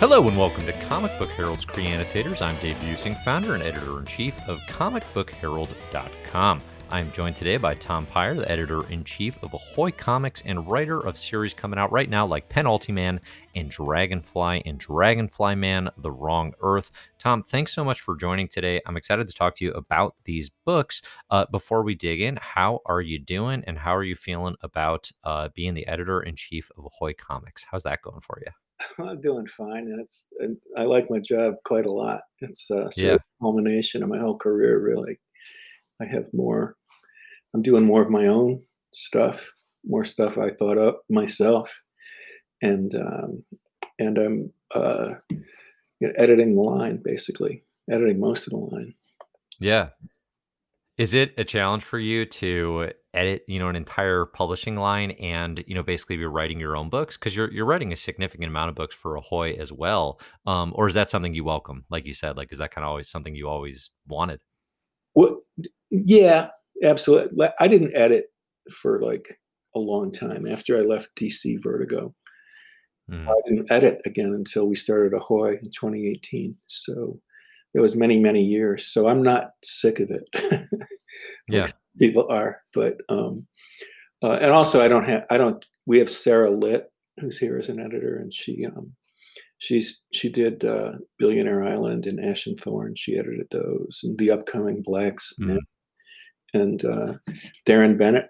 Hello and welcome to Comic Book Herald's Creanitators. I'm Dave Buesing, founder and editor in chief of comicbookherald.com. I am joined today by Tom Peyer, the editor in chief of Ahoy Comics and writer of series coming out right now like Penultiman and Dragonfly and Dragonfly Man, The Wrong Earth. Tom, thanks so much for joining today. I'm excited to talk to you about these books. Uh, before we dig in, how are you doing and how are you feeling about uh, being the editor in chief of Ahoy Comics? How's that going for you? I'm doing fine, and it's and I like my job quite a lot. It's a sort Yeah. of culmination of my whole career, really. I have more. I'm doing more of my own stuff, more stuff I thought up myself, and um, and I'm uh, you know, editing the line, basically editing most of the line. Yeah. Is it a challenge for you to edit, you know, an entire publishing line and, you know, basically be writing your own books? Because you're you're writing a significant amount of books for Ahoy as well. Um, or is that something you welcome? Like you said, like is that kind of always something you always wanted? Well, yeah, absolutely. I didn't edit for like a long time after I left DC Vertigo. Mm, I didn't edit again until we started Ahoy in 2018. So it was many, many years. So I'm not sick of it, yeah. people are. But um, uh, and also I don't have I don't. We have Sarah Litt who's here as an editor, and she um, she's she did uh, Billionaire Island and Ash and Thorn. She edited those and the upcoming Blacks Mm, and uh, Darren Bennett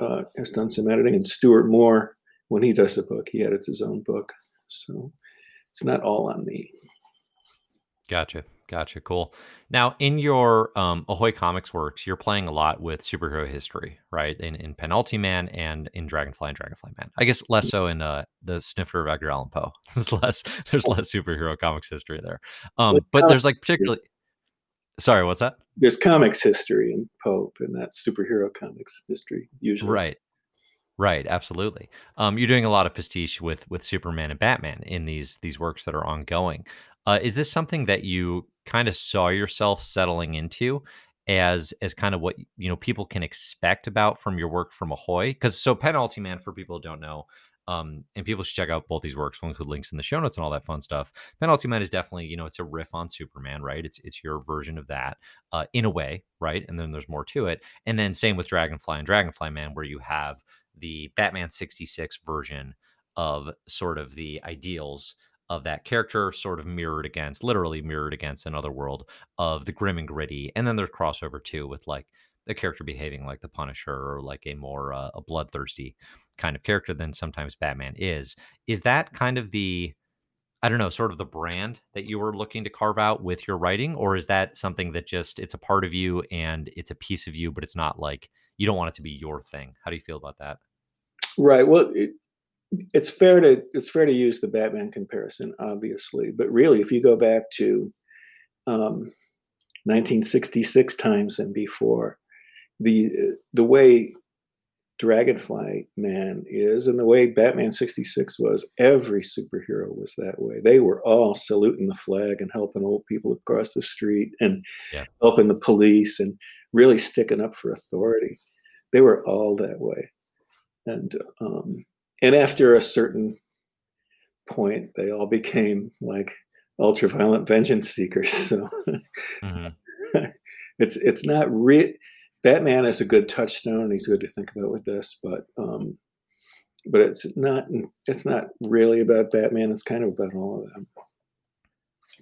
uh, has done some editing, and Stuart Moore, when he does a book, he edits his own book. So it's not all on me. Gotcha. Gotcha. Cool. Now, in your um, Ahoy Comics works, you're playing a lot with superhero history, right? In in Penultiman and in Dragonfly and Dragonfly Man. I guess less so in uh, the Snifter of Edgar Allan Poe. There's less. There's less superhero comics history there. But Um, but there's like particularly. Sorry, what's that? there's comics history in Pope, and that's superhero comics history usually. Right. Right. Absolutely. Um, you're doing a lot of pastiche with with Superman and Batman in these these works that are ongoing. Uh, is this something that you kind of saw yourself settling into as as kind of what you know people can expect about from your work from Ahoy? Because so Penultiman, for people who don't know, um, and people should check out both these works. We'll include links in the show notes and all that fun stuff. Penultiman is definitely you know it's a riff on Superman, right? It's it's your version of that uh, in a way, right? And then there's more to it. And then same with Dragonfly and Dragonfly Man, where you have the Batman 66 version of sort of the ideals of that character, sort of mirrored against, literally mirrored against another world of the grim and gritty. And then there's crossover too with like the character behaving like the Punisher or like a more uh, a bloodthirsty kind of character than sometimes Batman is. Is that kind of the I don't know, sort of the brand that you were looking to carve out with your writing, or is that something that just it's a part of you and it's a piece of you, but it's not like you don't want it to be your thing? How do you feel about that? Right. Well, it, it's fair to it's fair to use the Batman comparison, obviously, but really, if you go back to um, 1966 times and before, the the way Dragonfly Man is and the way Batman 66 was, every superhero was that way. They were all saluting the flag and helping old people across the street and Yeah. helping the police and really sticking up for authority. They were all that way. And um, and after a certain point, they all became like ultra-violent vengeance seekers. So hmm it's it's not real. Batman is a good touchstone, and he's good to think about with this, but um, but it's not it's not really about Batman. It's kind of about all of them.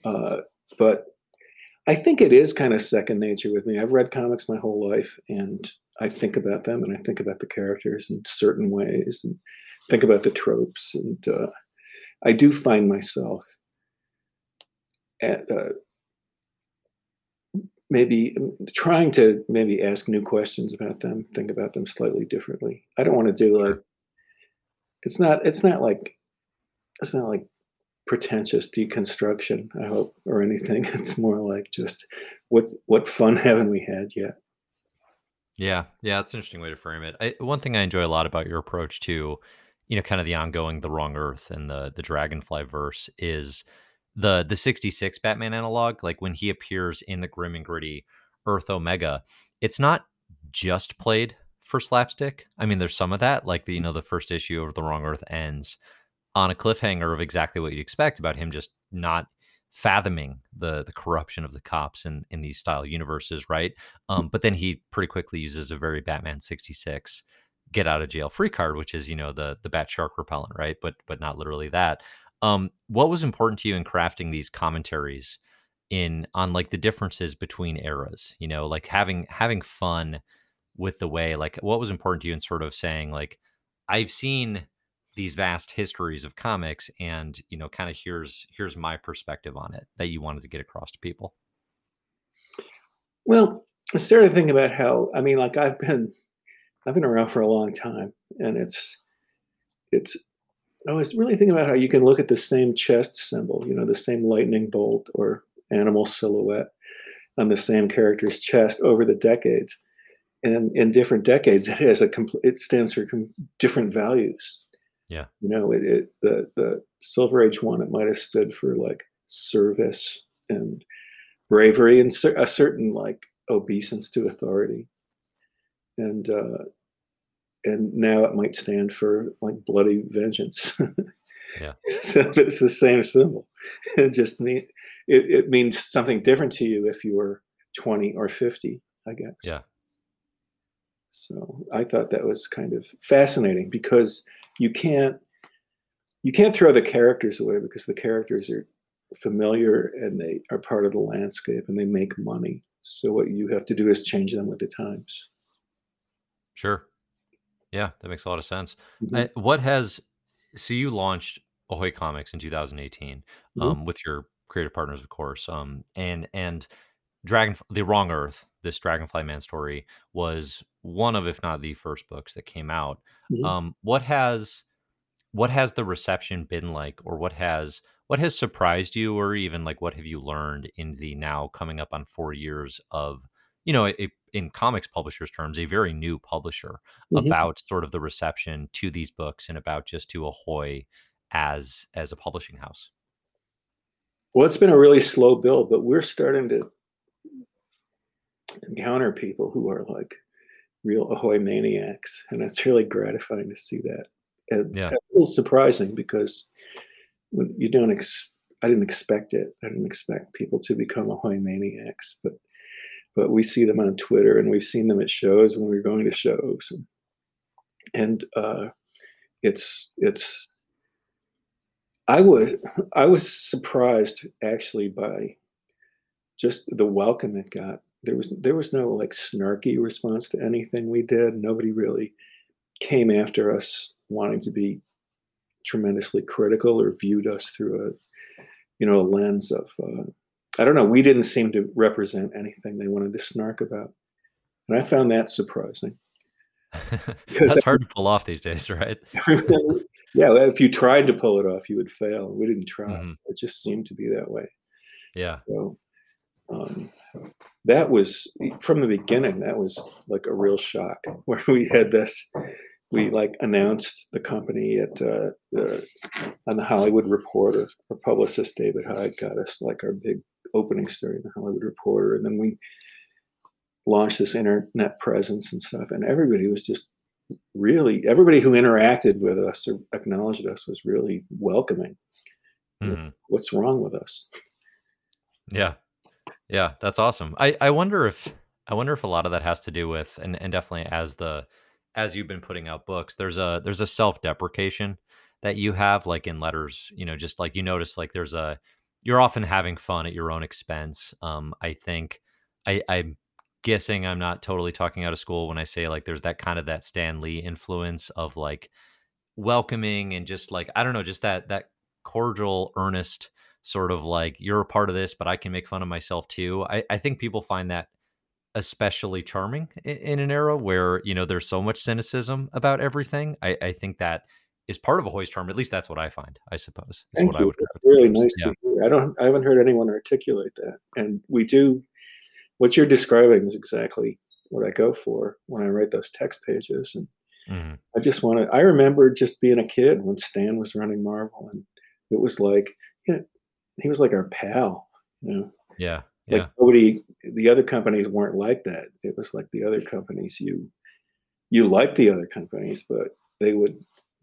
Uh, but I think it is kind of second nature with me. I've read comics my whole life, and I think about them, and I think about the characters in certain ways, and think about the tropes, and uh, I do find myself at, uh, maybe trying to maybe ask new questions about them, think about them slightly differently. I don't want to do like it's not it's not like it's not like pretentious deconstruction, I hope, or anything. It's more like just what what fun haven't we had yet? Yeah, yeah, it's an interesting way to frame it. I, one thing I enjoy a lot about your approach to, you know, kind of the ongoing The Wrong Earth and the the Dragonfly verse is the the 66 Batman analog. Like when he appears in the grim and gritty Earth Omega, it's not just played for slapstick. I mean, there's some of that, like the you know the first issue of The Wrong Earth ends on a cliffhanger of exactly what you'd expect about him just not fathoming the the corruption of the cops in in these style universes, right? Um, but then he pretty quickly uses a very Batman sixty six get out of jail free card, which is you know the the bat shark repellent, right? But but not literally that. Um, what was important to you in crafting these commentaries in on like the differences between eras? You know, like having having fun with the way like what was important to you in sort of saying like I've seen these vast histories of comics and you know kind of here's here's my perspective on it that you wanted to get across to people well i started thinking about how i mean like i've been i've been around for a long time and it's it's i was really thinking about how you can look at the same chest symbol you know the same lightning bolt or animal silhouette on the same character's chest over the decades. And in different decades it has a complete it stands for com- different values. Yeah. You know, it, it the the Silver Age one it might have stood for like service and bravery and a certain like obeisance to authority, and uh, and now it might stand for like bloody vengeance. yeah. so it's the same symbol. It just mean it, it means something different to you if you were twenty or fifty, I guess. Yeah. So I thought that was kind of fascinating because you can't you can't throw the characters away because the characters are familiar and they are part of the landscape and they make money. So what you have to do is change them with the times. Sure. Yeah, that makes a lot of sense. Mm-hmm. I, what has so you launched Ahoy Comics in 2018 mm-hmm. um, with your creative partners, of course, um, and and Dragon the Wrong Earth, this Dragonfly Man story was one of, if not the first books that came out. Mm-hmm. Um, what has what has the reception been like, or what has what has surprised you, or even like what have you learned in the now coming up on four years of you know, a, in comics publishers terms, a very new publisher mm-hmm. about sort of the reception to these books and about just to Ahoy as as a publishing house. Well, it's been a really slow build, but we're starting to encounter people who are like real Ahoy maniacs, and it's really gratifying to see that. And yeah. a little surprising because when you don't, ex- I didn't expect it. I didn't expect people to become Ahoy maniacs, but but we see them on Twitter, and we've seen them at shows when we are going to shows, and, and uh, it's it's. I was I was surprised actually by just the welcome it got there was there was no like snarky response to anything we did. Nobody really came after us wanting to be tremendously critical or viewed us through a you know a lens of uh, I don't know. We didn't seem to represent anything they wanted to snark about, and I found that surprising. That's hard to pull off these days, right? yeah, if you tried to pull it off, you would fail. We didn't try. Mm-hmm. It just seemed to be that way. Yeah. So, um, that was from the beginning that was like a real shock where we had this we like announced the company at uh, the, on the hollywood reporter our publicist david hyde got us like our big opening story in the hollywood reporter and then we launched this internet presence and stuff and everybody was just really everybody who interacted with us or acknowledged us was really welcoming mm-hmm. what's wrong with us yeah yeah, that's awesome. I I wonder if I wonder if a lot of that has to do with and and definitely as the as you've been putting out books, there's a there's a self-deprecation that you have like in letters, you know, just like you notice like there's a you're often having fun at your own expense. Um I think I I'm guessing I'm not totally talking out of school when I say like there's that kind of that Stan Lee influence of like welcoming and just like I don't know, just that that cordial, earnest sort of like you're a part of this, but I can make fun of myself too. I, I think people find that especially charming in, in, an era where you know there's so much cynicism about everything. I, I think that is part of Ahoy's charm. At least that's what I find. I suppose. Thank what you. I would. really nice yeah. I don't. I haven't heard anyone articulate that, and we do. What you're describing is exactly what I go for when I write those text pages, and mm-hmm. I just want to. I remember just being a kid when Stan was running Marvel, and it was like you know he was like our pal. You know? Yeah. Like yeah. nobody, the other companies weren't like that. It was like the other companies, you, you liked the other companies, but they would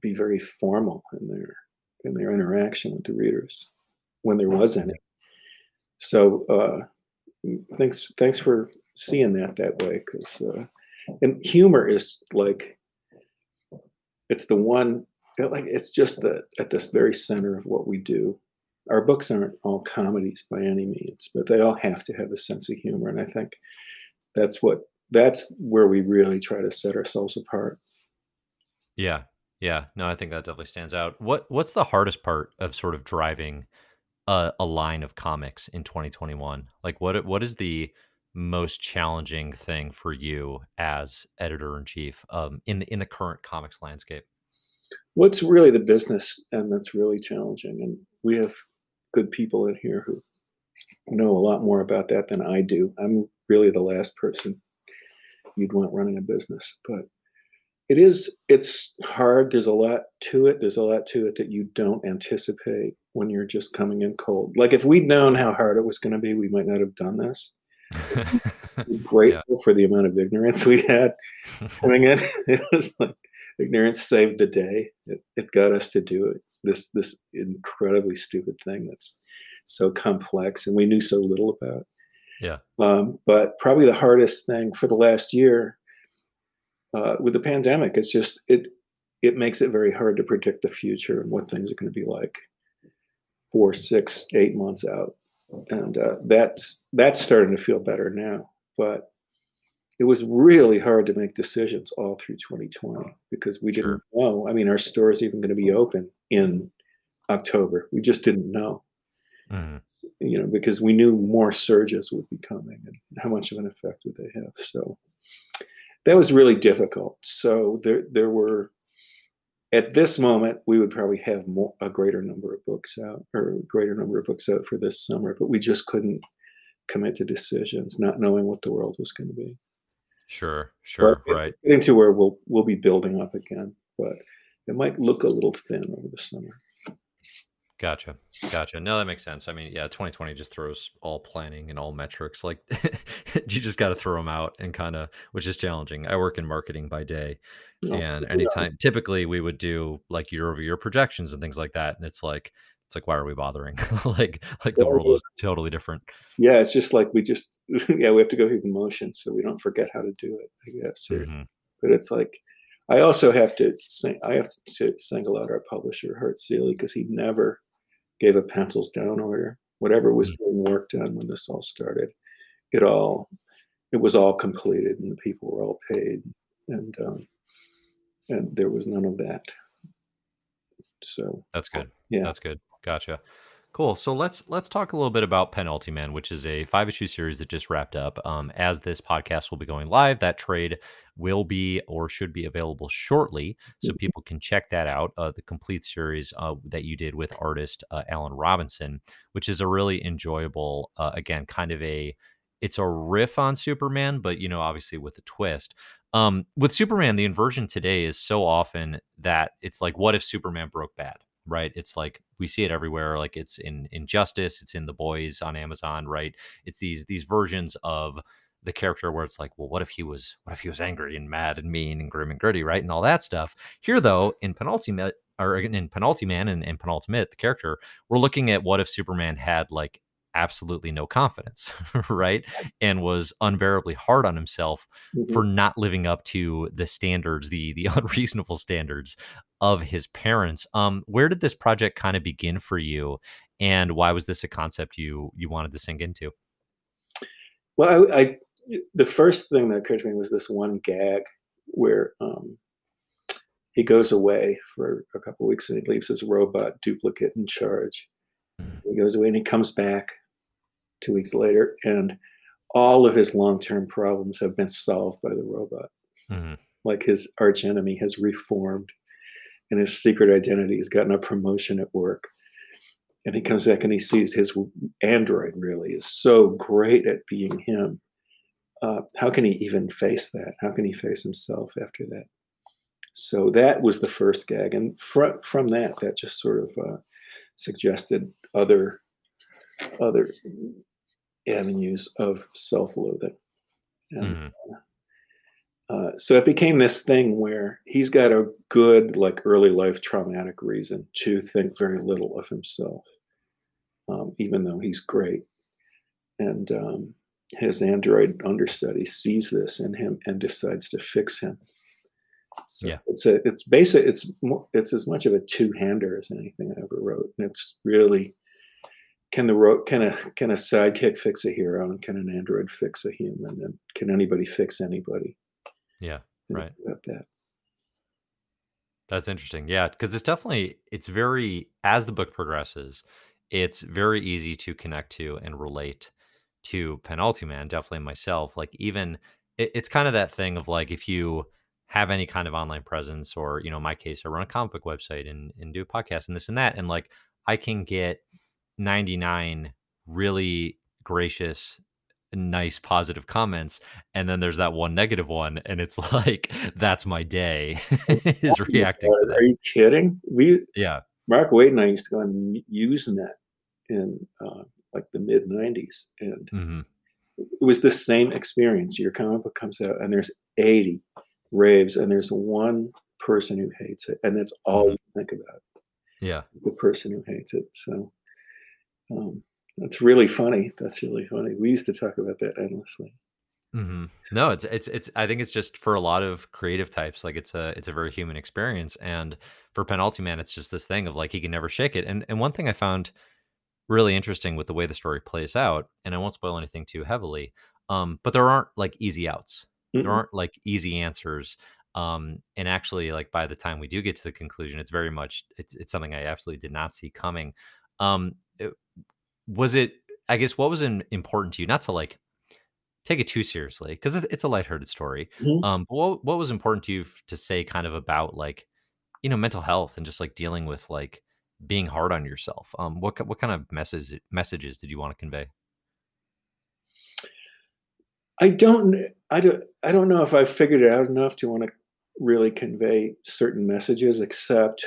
be very formal in their in their interaction with the readers when there was any. So uh, thanks thanks for seeing that that way because uh, and humor is like it's the one like it's just the, at this very center of what we do. Our books aren't all comedies by any means but they all have to have a sense of humor and i think that's what that's where we really try to set ourselves apart. Yeah yeah no i think that definitely stands out. What what's the hardest part of sort of driving a, a line of comics in 2021 like what what is the most challenging thing for you as editor in chief um, in the in the current comics landscape? What's really the business and that's really challenging and we have good people in here who know a lot more about that than i do. I'm really the last person you'd want running a business but it is it's hard there's a lot to it there's a lot to it that you don't anticipate when you're just coming in cold like if we'd known how hard it was going to be we might not have done this grateful yeah. for the amount of ignorance we had coming in it was like ignorance saved the day. It, it got us to do it. This this incredibly stupid thing that's so complex and we knew so little about. Yeah. Um, but probably the hardest thing for the last year uh, with the pandemic, it's just it it makes it very hard to predict the future and what things are going to be like four, six, eight months out, and uh, that's that's starting to feel better now. But it was really hard to make decisions all through 2020 because we didn't sure. know. I mean, our store is even going to be open in October. We just didn't know. Mm-hmm. You know, because we knew more surges would be coming and how much of an effect would they have. So that was really difficult. So there, there were at this moment we would probably have more, a greater number of books out or a greater number of books out for this summer, but we just couldn't commit to decisions, not knowing what the world was going to be. Sure, sure, But right. getting to where we'll we'll be building up again, but it might look a little thin over the summer. Gotcha. Gotcha. No, that makes sense. I mean, yeah, 2020 just throws all planning and all metrics. Like you just got to throw them out and kind of, which is challenging. I work in marketing by day. No, And anytime, typically we would do like year over year projections and things like that. And it's like, it's like, why are we bothering? like, like the world is totally different. yeah, it's just like we just yeah we have to go through the motions so we don't forget how to do it. I guess, or, hmm but it's like I also have to sing, I have to single out our publisher Hart Seely because he never gave a pencils down order. Whatever was being worked on when this all started, it all it was all completed and the people were all paid and um, and there was none of that. So That's good. yeah, That's good. Gotcha. Cool. So let's let's talk a little bit about Penultiman, which is a five issue series that just wrapped up. Um, as this podcast will be going live, that trade will be or should be available shortly, so people can check that out. Uh, the complete series uh, that you did with artist uh, Alan Robinson, which is a really enjoyable, uh, again, kind of a it's a riff on Superman, but you know, obviously with a twist. Um, with Superman, the inversion today is so often that it's like, what if Superman broke bad? Right? It's like we see it everywhere. Like it's in Injustice, it's in The Boys on Amazon. Right? It's these these versions of the character where it's like, well, what if he was what if he was angry and mad and mean and grim and gritty, right? And all that stuff. Here, though, in penultimate or in Penultiman and, and penultimate, the character, we're looking at what if Superman had like absolutely no confidence, right? And was unbearably hard on himself Mhm. for not living up to the standards, the the unreasonable standards of his parents. Um, where did this project kind of begin for you, and why was this a concept you you wanted to sink into? Well, I, I the first thing that occurred to me was this one gag where um, he goes away for a couple weeks and he leaves his robot duplicate in charge. Mm, He goes away and he comes back two weeks later, and all of his long-term problems have been solved by the robot. mhm, Like his arch enemy has reformed, and his secret identity has gotten a promotion at work. And he comes back and he sees his android really is so great at being him. Uh, how can he even face that? How can he face himself after that? So that was the first gag, and fr- from that, that just sort of uh, suggested other other avenues of self-loathing. And mhm. Uh, so it became this thing where he's got a good, like early life traumatic reason to think very little of himself, um, even though he's great. And um, his android understudy sees this in him and decides to fix him. So Yeah. it's a it's basic it's more, it's as much of a two-hander as anything I ever wrote. And it's really can the ro- can a can a sidekick fix a hero and can an android fix a human and can anybody fix anybody? Yeah. And Right. About that. That's interesting. Yeah, because it's definitely it's very as the book progresses, it's very easy to connect to and relate to Penultiman, definitely myself. Like even it, it's kind of that thing of like if you have any kind of online presence or, you know, in my case, I run a comic book website and, and do a podcast and this and that. And like I can get 99 really gracious nice positive comments and then there's that one negative one and it's like that's my day is reacting to Are you kidding? We yeah Mark Waid and I used to go on Usenet in uh, like the mid '90s, and hmm it was the same experience. Your comic book comes out, and there's 80 raves, and there's one person who hates it, and that's all Mhm. you think about yeah the person who hates it. So um, that's really funny. That's really funny. We used to talk about that endlessly. hmm no it's it's it's i think it's just for a lot of creative types like it's a it's a very human experience and for Penultiman it's just this thing of like he can never shake it and and one thing i found really interesting with the way the story plays out and i won't spoil anything too heavily um but there aren't like easy outs there Mm-mm. aren't like easy answers um and actually like by the time we do get to the conclusion it's very much it's it's something i absolutely did not see coming um it- was it i guess what was in, important to you not to like take it too seriously because it's a lighthearted story Mhm. um but what, what was important to you to say kind of about like you know mental health and just like dealing with like being hard on yourself um what what kind of message messages did you want to convey I don't. I don't. I don't know if I've figured it out enough to want to really convey certain messages, except,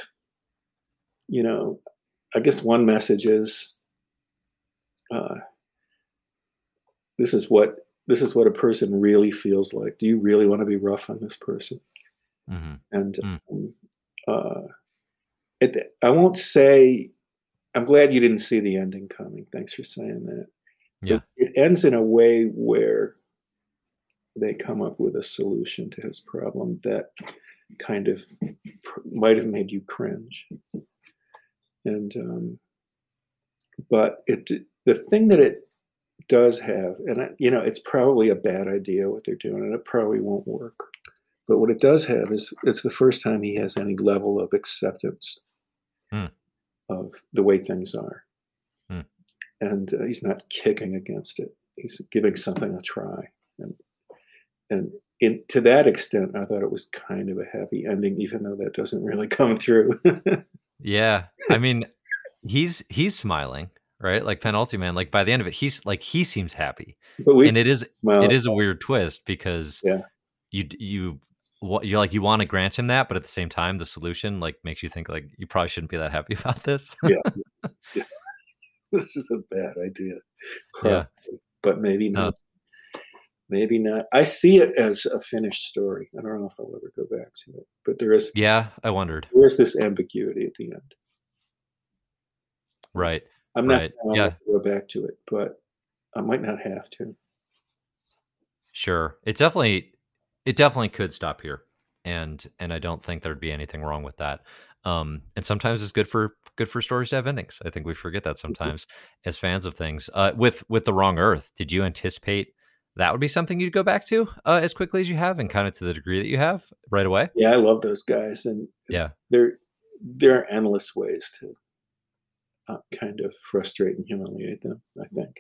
you know, I guess one message is uh, this is what this is what a person really feels like. Do you really want to be rough on this person? hmm And Mm. um, uh, it, I won't say. I'm glad you didn't see the ending coming. Thanks for saying that. yeah It, it ends in a way where they come up with a solution to his problem that kind of pr- might have made you cringe. And um, but it the thing that it does have, and I, you know, it's probably a bad idea what they're doing, and it probably won't work. But what it does have is it's the first time he has any level of acceptance Hmm. of the way things are, Hmm. and uh, he's not kicking against it. He's giving something a try, and and in, to that extent, I thought it was kind of a happy ending, even though that doesn't really come through. yeah i mean he's he's smiling right like Penultiman like by the end of it he's like he seems happy and it is it is a weird twist because Yeah. you you what you're like you want to grant him that but at the same time the solution like makes you think like you probably shouldn't be that happy about this Yeah. this is a bad idea. Yeah. But maybe No, not. Maybe not. I see it as a finished story. I don't know if I'll ever go back to it. But there is yeah i wondered there is this ambiguity at the end. right I'm not Right, going yeah. to go back to it, but I might not have to. Sure. It definitely it definitely could stop here. And and I don't think there'd be anything wrong with that. Um and sometimes it's good for good for stories to have endings. I think we forget that sometimes as fans of things. Uh with with The Wrong Earth, did you anticipate that would be something you'd go back to uh, as quickly as you have and kind of to the degree that you have right away? Yeah, I love those guys, and Yeah. there there are endless ways to uh, kind of frustrate and humiliate them. I think.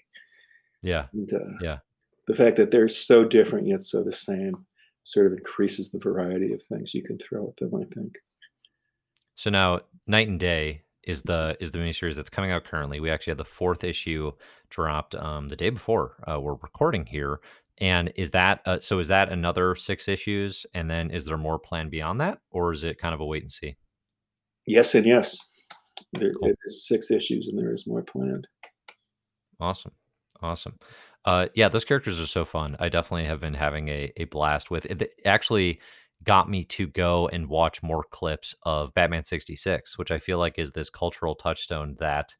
Yeah. And, uh, Yeah. The fact that they're so different yet so the same sort of increases the variety of things you can throw at them. I think. So now, Night and Day is the is the miniseries that's coming out currently. We actually had the fourth issue dropped um, the day before uh, we're recording here. And is that uh, so? Is that another six issues? And then is there more planned beyond that, or is it kind of a wait and see? Yes and yes. There Cool. is six issues, and there is more planned. Awesome, awesome. Uh, yeah, those characters are so fun. I definitely have been having a a blast with it. It actually got me to go and watch more clips of Batman 66, which I feel like is this cultural touchstone that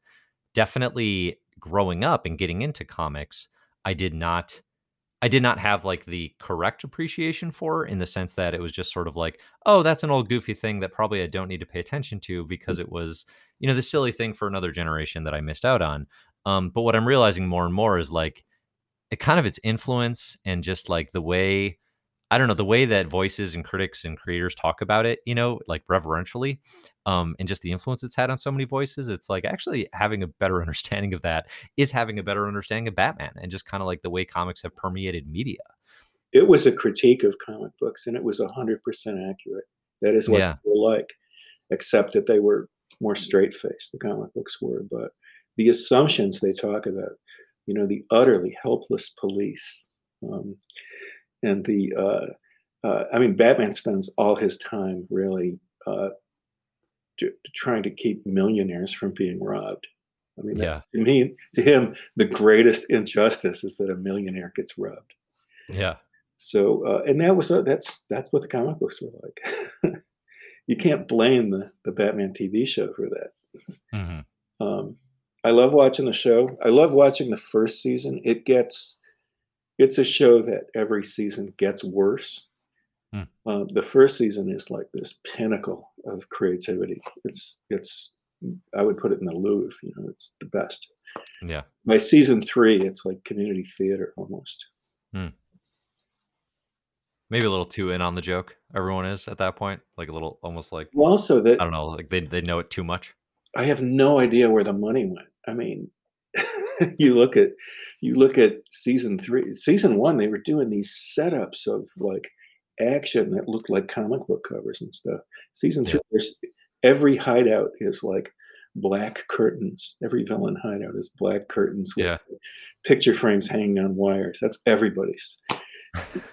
definitely growing up and getting into comics, I did not I did not have like the correct appreciation for in the sense that it was just sort of like, oh, that's an old goofy thing that probably I don't need to pay attention to because it was, you know, the silly thing for another generation that I missed out on. Um, but what I'm realizing more and more is like it kind of its influence and just like the way I don't know, the way that voices and critics and creators talk about it, you know, like reverentially, um, and just the influence it's had on so many voices, it's like actually having a better understanding of that is having a better understanding of Batman and just kind of like the way comics have permeated media. It was a critique of comic books, and it was 100% accurate. That is what Yeah. they were like, except that they were more straight-faced, the comic books were, but the assumptions they talk about, you know, the utterly helpless police, um, and the, uh uh, I mean, Batman spends all his time really, uh, t trying to keep millionaires from being robbed. I mean, that Yeah. to me to him, the greatest injustice is that a millionaire gets robbed. Yeah. So, uh, and that was, uh, that's that's what the comic books were like. You can't blame the the Batman TV show for that. Mhm. Um, I love watching the show. I love watching the 1st season. It gets it's a show that every season gets worse. Uh, the 1st season is like this pinnacle of creativity. It's it's mm, I would put it in the Louvre, you know, it's the best. Yeah. By season 3, it's like community theater almost. Hmm. Maybe a little too in on the joke, everyone is at that point, like a little almost like Well, also that I don't know, like they they know it too much. I have no idea where the money went. I mean, you look at you look at season 3 season 1, they were doing these setups of, like, action that looked like comic book covers and stuff. Season Yeah. 3, there's every hideout is, like, black curtains. Every villain hideout is black curtains with Yeah. picture frames hanging on wires. That's everybody's.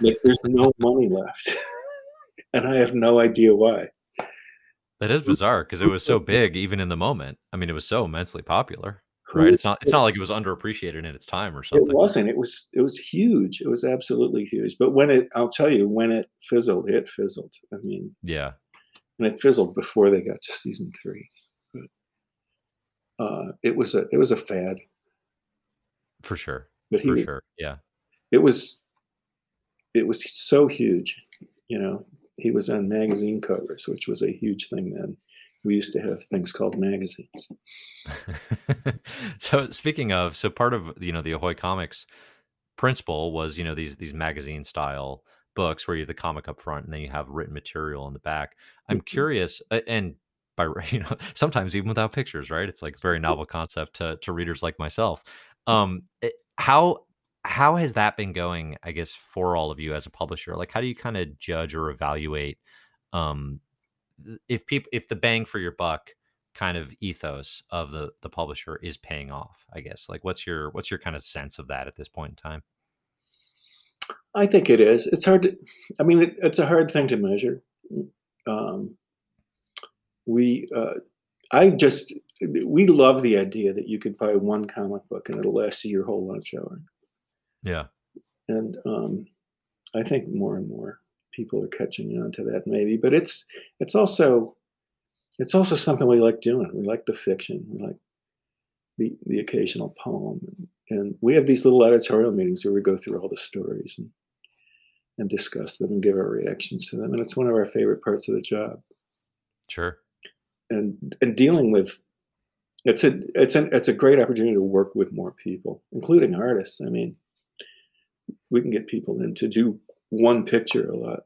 Like, there's no money left, and I have no idea why. That is bizarre because it was so big even in the moment. I mean, it was so immensely popular, right? It's not it's not like it was underappreciated in its time or something. It wasn't. It was it was huge. It was absolutely huge. But when it I'll tell you, when it fizzled, it fizzled. I mean Yeah. and it fizzled before they got to season 3. But uh, it was a it was a fad. For sure. But he For was sure. Yeah. it was it was so huge, you know? He was on magazine covers, which was a huge thing then. We used to have things called magazines. So, speaking of so part of, you know, the Ahoy Comics principle was, you know, these these magazine style books where you have the comic up front and then you have written material in the back. I'm Mhm. curious, and by you know, sometimes even without pictures, right? It's like a very novel concept to to readers like myself. Um, eh, how how has that been going, I guess, for all of you as a publisher? Like, how do you kinda judge or evaluate, um, if peop if the bang for your buck kind of ethos of the the publisher is paying off, I guess? Like, what's your what's your kinda sense of that at this point in time? I think it is. It's hard to I mean, it it's a hard thing to measure. Um we, uh I just we love the idea that you could buy 1 comic book and it'll last you your whole lunch hour. Yeah. And, um, I think more and more people are catching on to that maybe, but it's it's also it's also something we like doing. We like the fiction. We like the the occasional poem, and and we have these little editorial meetings where we go through all the stories and and discuss them and give our reactions to them, and it's one of our favorite parts of the job. Sure. And and dealing with it's a it's a it's a great opportunity to work with more people, including artists. I mean we can get people in to do 1 picture a lot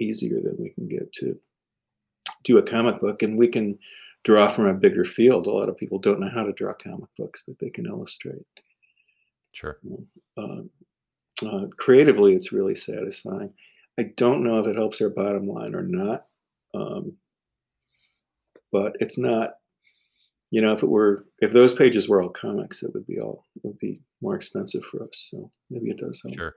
easier than we can get to do a comic book, and we can draw from a bigger field. A lot of people don't know how to draw comic books, but they can illustrate. Sure. Um, uh, creatively, it's really satisfying. I don't know if it helps our bottom line or not, um but it's not you know, if it were if those pages were all comics, it would be all it would be more expensive for us, so maybe it does help. Sure.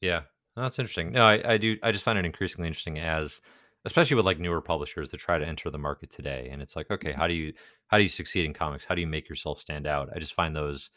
Yeah. No, that's interesting. No, I I do I just find it increasingly interesting as especially with, like, newer publishers that try to enter the market today, and it's like, okay, Mhm. how do you how do you succeed in comics? How do you make yourself stand out? I just find those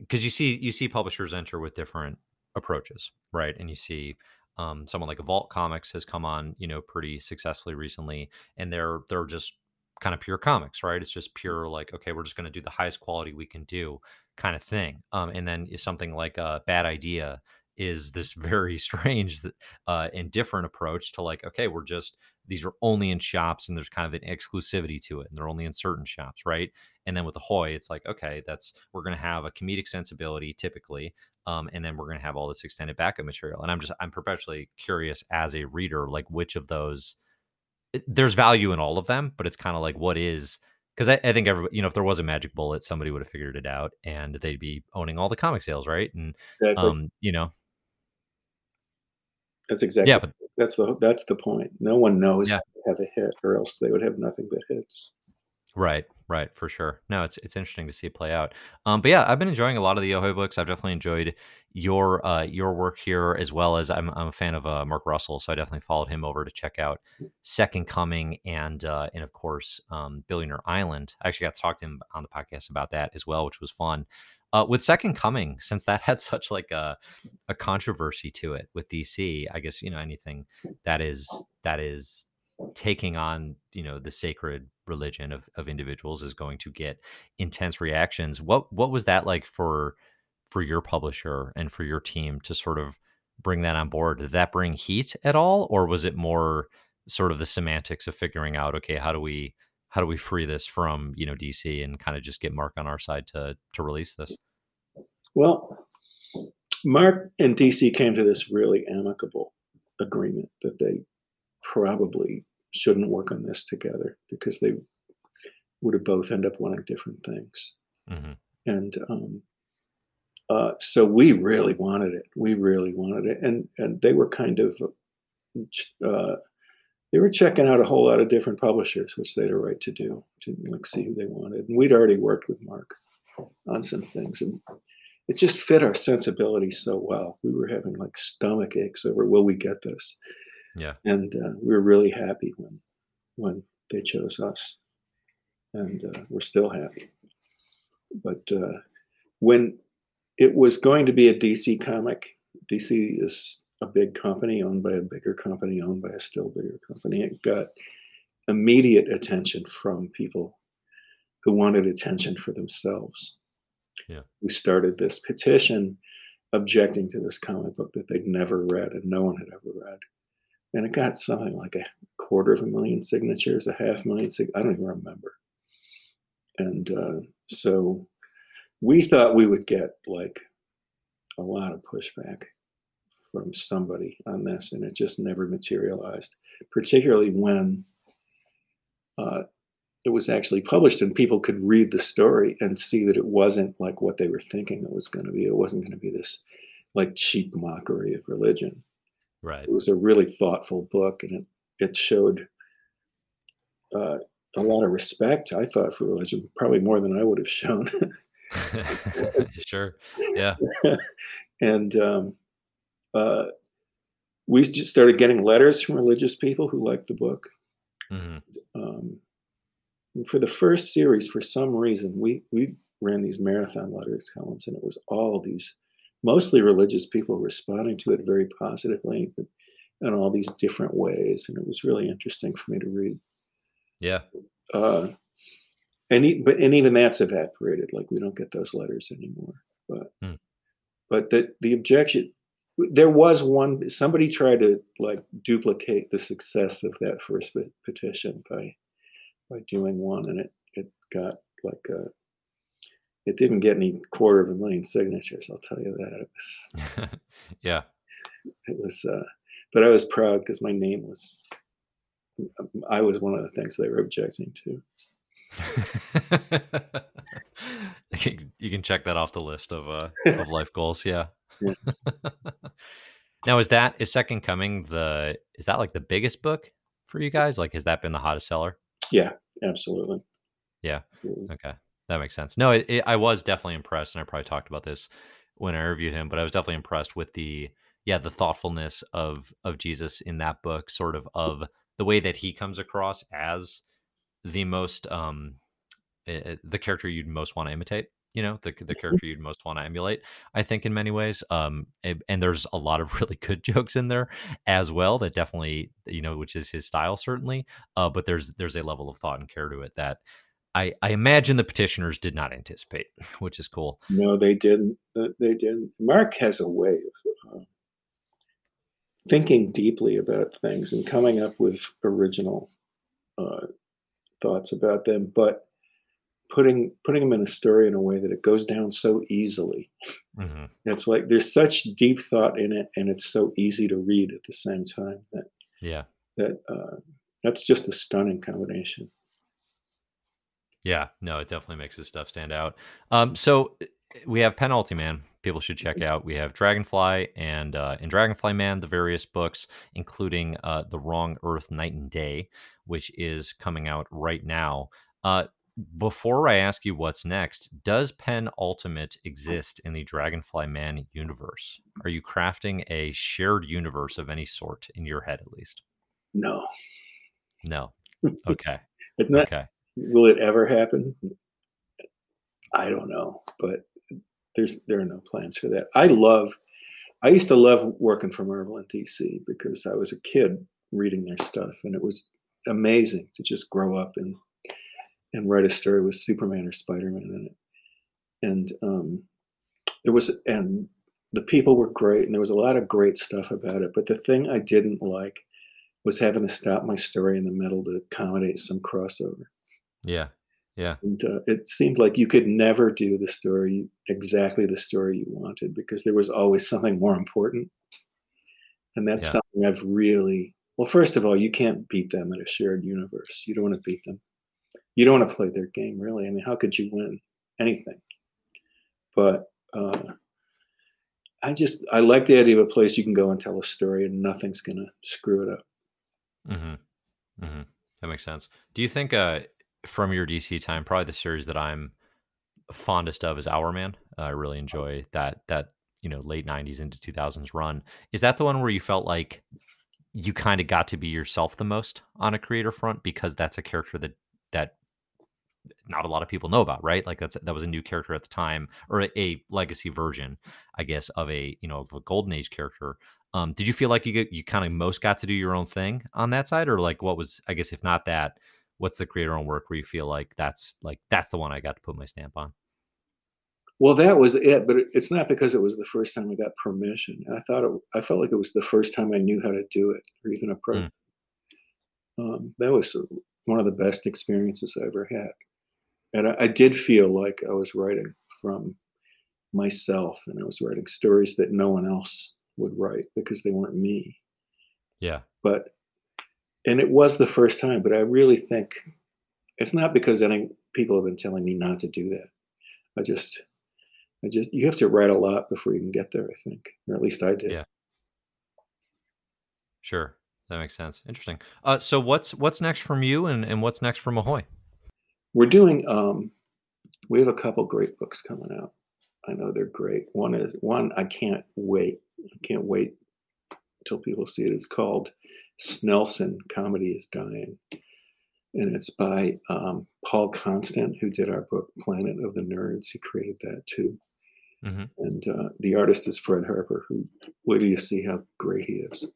because you see you see publishers enter with different approaches, right? And you see um, someone like Vault Comics has come on, you know, pretty successfully recently, and they're they're just kind of pure comics, right? It's just pure like, okay, we're just going to do the highest quality we can do, kind of thing. Um, and then something like a bad idea is this very strange uh, and different approach to like, okay, we're just these are only in shops and there's kind of an exclusivity to it and they're only in certain shops, right? And then with Ahoy, it's like, okay, that's we're going to have a comedic sensibility typically, um, and then we're going to have all this extended backup material. And I'm just I'm perpetually curious as a reader, like which of those there's value in all of them, but it's kind of like what is because I, I, think everybody, you know, if there was a magic bullet, somebody would have figured it out, and they'd be owning all the comic sales, right? And exactly. um, you know, that's exactly yeah, but that's the that's the point. No one knows yeah. have a hit, or else they would have nothing but hits. Right, right, for sure. No, it's it's interesting to see it play out. Um, but yeah, I've been enjoying a lot of the Ahoy books. I've definitely enjoyed your uh your work here as well as I'm I'm a fan of uh, Mark Russell, so I definitely followed him over to check out Second Coming and uh and of course um Billionaire Island. I actually got to talk to him on the podcast about that as well, which was fun. Uh, with Second Coming, since that had such like a a controversy to it with DC, I guess you know anything that is that is taking on you know the sacred religion of of individuals is going to get intense reactions. What what was that like for for your publisher and for your team to sort of bring that on board? Did that bring heat at all, or was it more sort of the semantics of figuring out okay how do we how do we free this from you know DC and kind of just get Mark on our side to to release this? Well, Mark and DC came to this really amicable agreement that they probably shouldn't work on this together because they would have both end up wanting different things. Mm-hmm. And um, uh, so we really wanted it. We really wanted it, and and they were kind of uh, they were checking out a whole lot of different publishers, which they had a right to do to like see who they wanted. And we'd already worked with Mark on some things, and it just fit our sensibility so well. We were having like stomach aches over, will we get this? Yeah. And uh, we were really happy when when they chose us, and uh, we're still happy. But uh, when it was going to be a DC comic, DC is a big company owned by a bigger company owned by a still bigger company. It got immediate attention from people who wanted attention for themselves. Yeah. We started this petition objecting to this comic book that they'd never read and no one had ever read. And it got something like a quarter of a million signatures, a half million, sig- I don't even remember. And uh, so we thought we would get like a lot of pushback from somebody on this, and it just never materialized, particularly when uh, it was actually published and people could read the story and see that it wasn't like what they were thinking it was going to be. It wasn't going to be this like cheap mockery of religion. Right. It was a really thoughtful book, and it it showed uh, a lot of respect. I thought for religion, probably more than I would have shown. sure. Yeah. and um, uh, we just started getting letters from religious people who liked the book. Mm-hmm. Um, for the first series, for some reason, we we ran these marathon letters, Collins, and it was all these mostly religious people responding to it very positively, but in all these different ways, and it was really interesting for me to read. Yeah. Uh, and but and even that's evaporated. Like we don't get those letters anymore. But hmm. but the the objection there was one somebody tried to like duplicate the success of that first petition by by doing one and it it got like a it didn't get any quarter of a million signatures i'll tell you that. It was yeah. it was uh but i was proud because my name was i was one of the things they were objecting to. You can check that off the list of uh of life goals yeah now is that is Second Coming the is that like the biggest book for you guys? Like has that been the hottest seller? Yeah, absolutely. Yeah. Absolutely. Okay. That makes sense. No, it, it, I was definitely impressed, and I probably talked about this when I interviewed him, but I was definitely impressed with the yeah the thoughtfulness of of Jesus in that book, sort of of the way that he comes across as the most um the character you'd most want to imitate you know, the the character you'd most wanna emulate, I think, in many ways, um, and and there's a lot of really good jokes in there as well that definitely, you know, which is his style certainly, uh, but there's there's a level of thought and care to it that I I imagine the petitioners did not anticipate, which is cool. No, they didn't. Uh, they didn't. Mark has a way of uh, thinking deeply about things and coming up with original uh, thoughts about them, but putting putting them in a story in a way that it goes down so easily. hmm It's like there's such deep thought in it, and it's so easy to read at the same time that Yeah. that uh, that's just a stunning combination. Yeah, no, it definitely makes his stuff stand out. Um, so we have Penultiman. People should check out. We have Dragonfly and uh, in Dragonfly Man, the various books, including uh, the Wrong Earth Night and Day, which is coming out right now. Uh, before I ask you what's next, does Pen Ultimate exist in the Dragonfly Man universe? Are you crafting a shared universe of any sort in your head, at least? No, No. Okay. not. Okay. Will it ever happen? I don't know, but there's there are no plans for that. I love. I used to love working for Marvel and DC because I was a kid reading their stuff, and it was amazing to just grow up and and write a story with Superman or Spider Man in it. And um, there was and the people were great, and there was a lot of great stuff about it. But the thing I didn't like was having to stop my story in the middle to accommodate some crossover. Yeah. Yeah. And uh, it seemed like you could never do the story exactly the story you wanted because there was always something more important. And that's Yeah. something I've really, well, first of all, you can't beat them in a shared universe. You don't want to beat them. You don't want to play their game, really. I mean, how could you win anything? But uh, I just, I like the idea of a place you can go and tell a story and nothing's going to screw it up. hmm hmm That makes sense. Do you think, uh, from your DC time, probably the series that I'm fondest of is Hourman. I really enjoy that that you know late '90s into 2000s run. Is that the one where you felt like you kind of got to be yourself the most on a creator front because that's a character that that not a lot of people know about, right? Like that's that was a new character at the time, or a, a legacy version, I guess, of a you know of a golden age character. Um, did you feel like you get, you kind of most got to do your own thing on that side, or like what was I guess if not that, what's the creator own work where you feel like that's like that's the one I got to put my stamp on? Well, that was it, but it's not because it was the first time I got permission. I thought it, I felt like it was the first time I knew how to do it, or even approach. Mm, Um, that was one of the best experiences I ever had, and I, I did feel like I was writing from myself, and I was writing stories that no one else would write because they weren't me. yeah, But and it was the first time, but I really think it's not because any people have been telling me not to do that. I just I just you have to write a lot before you can get there, I think. Or at least I did. yeah, sure, that makes sense. Interesting. Uh, so what's what's next from you, and and what's next from Ahoy? We're doing um we have a couple great books coming out. I know they're great. One is one I can't wait. I can't wait till people see it. It's called Snelson Comedy is Dying. And it's by um, Paul Constant, who did our book Planet of the Nerds. He created that too. hmm And uh, the artist is Fred Harper, who, wait till you see how great he is.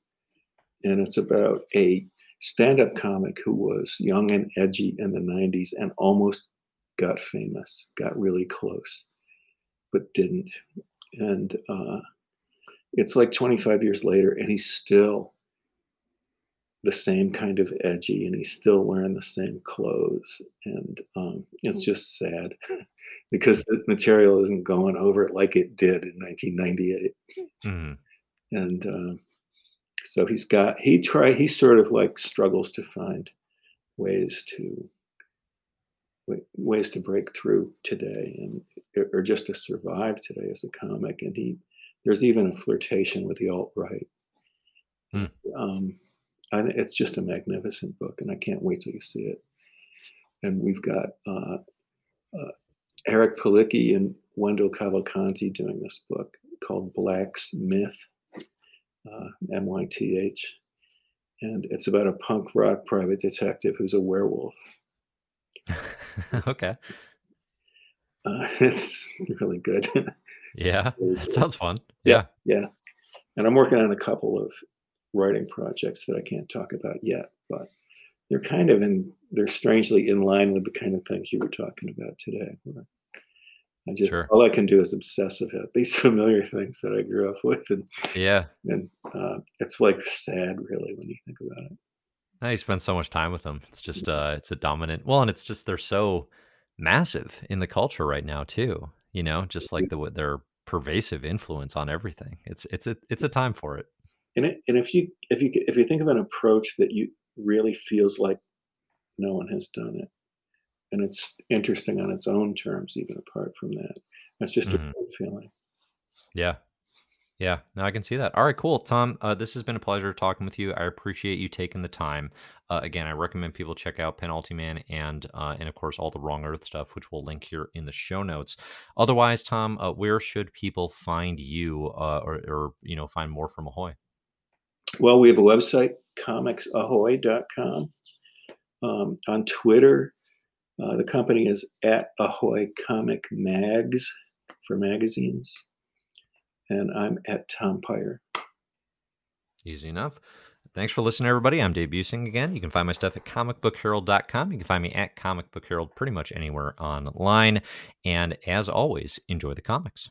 And it's about a stand up comic who was young and edgy in the 90s and almost got famous, got really close, but didn't. And uh, it's like 25 years later, and he's still the same kind of edgy, and he's still wearing the same clothes. And um, it's just sad because the material isn't going over it like it did in 1998. hmm And um, so he's got he try he sort of like struggles to find ways to ways to break through today and or just to survive today as a comic. And he there's even a flirtation with the alt right. Hmm. Um, I, thi- it's just a magnificent book, and I can't wait till you see it. And we've got uh, uh, Eric Palicki and Wendell Cavalcanti doing this book called Black's Myth, uh, M Y T H. And it's about a punk rock private detective who's a werewolf. okay. Uh, it's really good. Yeah, Really that sounds fun. Yeah, Yeah. yeah, and I'm working on a couple of writing projects that I can't talk about yet, but they're kind of in they're strangely in line with the kind of things you were talking about today, I just Sure. all I can do is obsess about these familiar things that I grew up with, and Yeah. and, uh, it's, like, sad really when you think about it. No, you spend so much time with them. It's just, uh, it's a dominant well, and it's just they're so massive in the culture right now too, you know, just like the their pervasive influence on everything. It's it's a it's a time for it. And it and if you if you if you think of an approach that you really feels like no one has done it, and it's interesting on its own terms even apart from that, that's just a Mhm. good feeling. Yeah. Yeah. No, I can see that. Alright, cool. Tom, uh, this has been a pleasure talking with you. I appreciate you taking the time. Uh, again, I recommend people check out Penultiman and, uh, and of course, all the Wrong Earth stuff, which we'll link here in the show notes. Otherwise, Tom, uh, where should people find you, uh, or or, you know, find more from Ahoy? Well, we have a website, comicsahoy.com. Um, on Twitter, uh, the company is at Ahoy Comic Mags for magazines, and I'm @TomPeyer. Easy enough. Thanks for listening, everybody. I'm Dave Buesing again. You can find my stuff at comicbookherald.com. You can find me at Comic Book Herald pretty much anywhere online. And as always, enjoy the comics.